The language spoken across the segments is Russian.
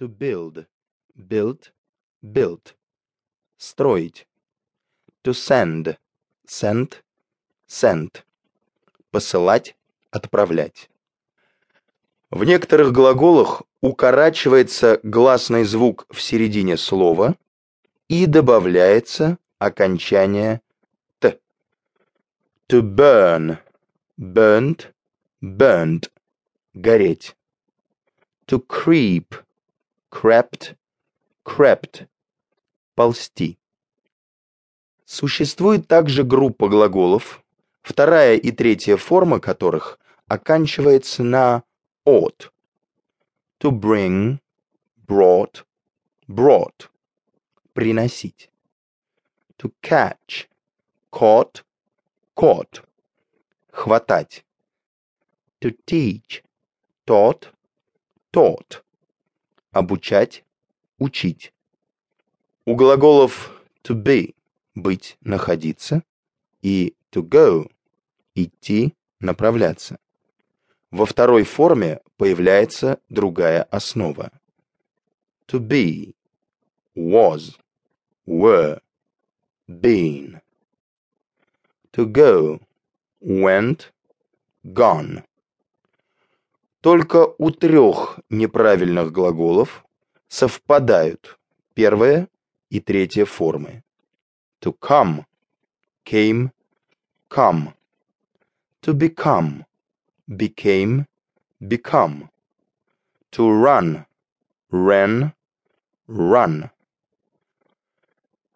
To build. Build. Built. Строить. To send. Send. Sent. Посылать. Отправлять. В некоторых глаголах укорачивается гласный звук в середине слова и добавляется окончание «т». To burn. Burnt. Burned. Гореть. To creep. Crept. Crept. Ползти. Существует также группа глаголов, вторая и третья форма которых оканчивается на ought. To bring, brought, brought. Приносить. To catch, caught, caught. Хватать. To teach, taught, taught. Обучать, учить. У глаголов to be – быть, находиться, и to go – идти, направляться. Во второй форме появляется другая основа. To be, was, were, been. To go, went, gone. Только у трех неправильных глаголов совпадают первая и третья формы. To come, came, come. To become, became, become. To run, ran, run.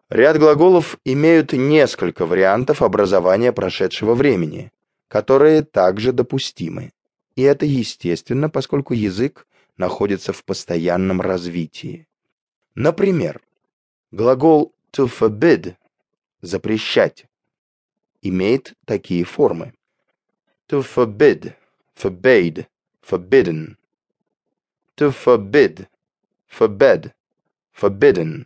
Ряд глаголов имеют несколько вариантов образования прошедшего времени, которые также допустимы. И это естественно, поскольку язык находится в постоянном развитии. Например, глагол to forbid – запрещать имеет такие формы. To forbid, forbade, forbidden. To forbid, forbid, forbidden.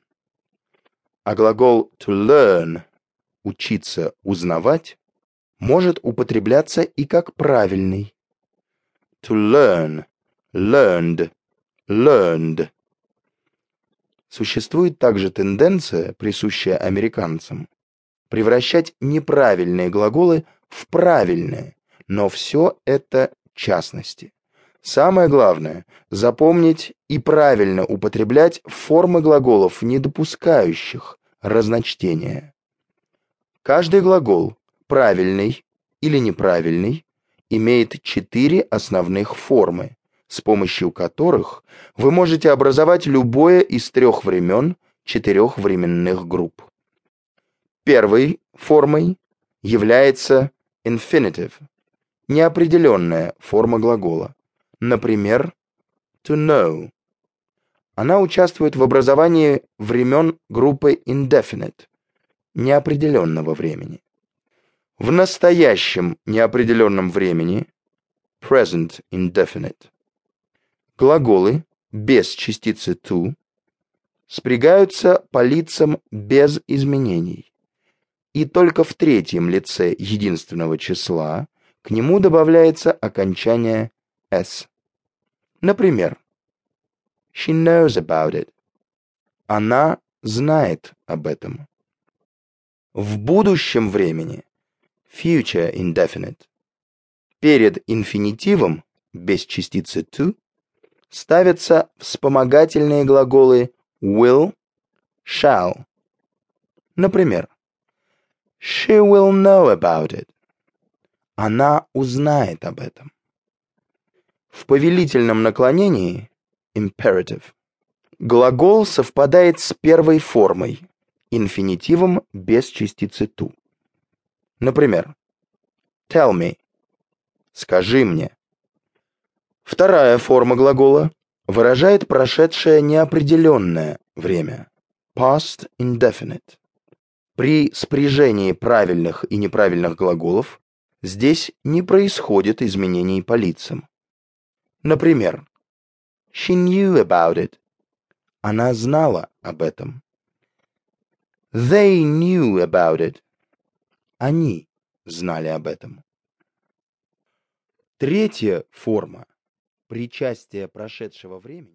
А глагол to learn – учиться, узнавать – может употребляться и как правильный. To learn, learned, learned. Существует также тенденция, присущая американцам, превращать неправильные глаголы в правильные, но все это частности. Самое главное – запомнить и правильно употреблять формы глаголов, не допускающих разночтения. Каждый глагол, правильный или неправильный, имеет четыре основных формы, с помощью которых вы можете образовать любое из трех времен четырех временных групп. Первой формой является infinitive, неопределенная форма глагола. Например, to know. Она участвует в образовании времен группы indefinite, неопределенного времени. В настоящем неопределенном времени present indefinite глаголы без частицы to спрягаются по лицам без изменений. И только в третьем лице единственного числа к нему добавляется окончание s. Например, she knows about it. Она знает об этом. В будущем времени future indefinite перед инфинитивом без частицы to ставятся вспомогательные глаголы will, shall. Например, She will know about it. Она узнает об этом. В повелительном наклонении imperative глагол совпадает с первой формой, инфинитивом без частицы to. Например, tell me, скажи мне. Вторая форма глагола выражает прошедшее неопределенное время. Past indefinite. При спряжении правильных и неправильных глаголов здесь не происходит изменений по лицам. Например, She knew about it. Она знала об этом. They knew about it. Они знали об этом. Третья форма причастие прошедшего времени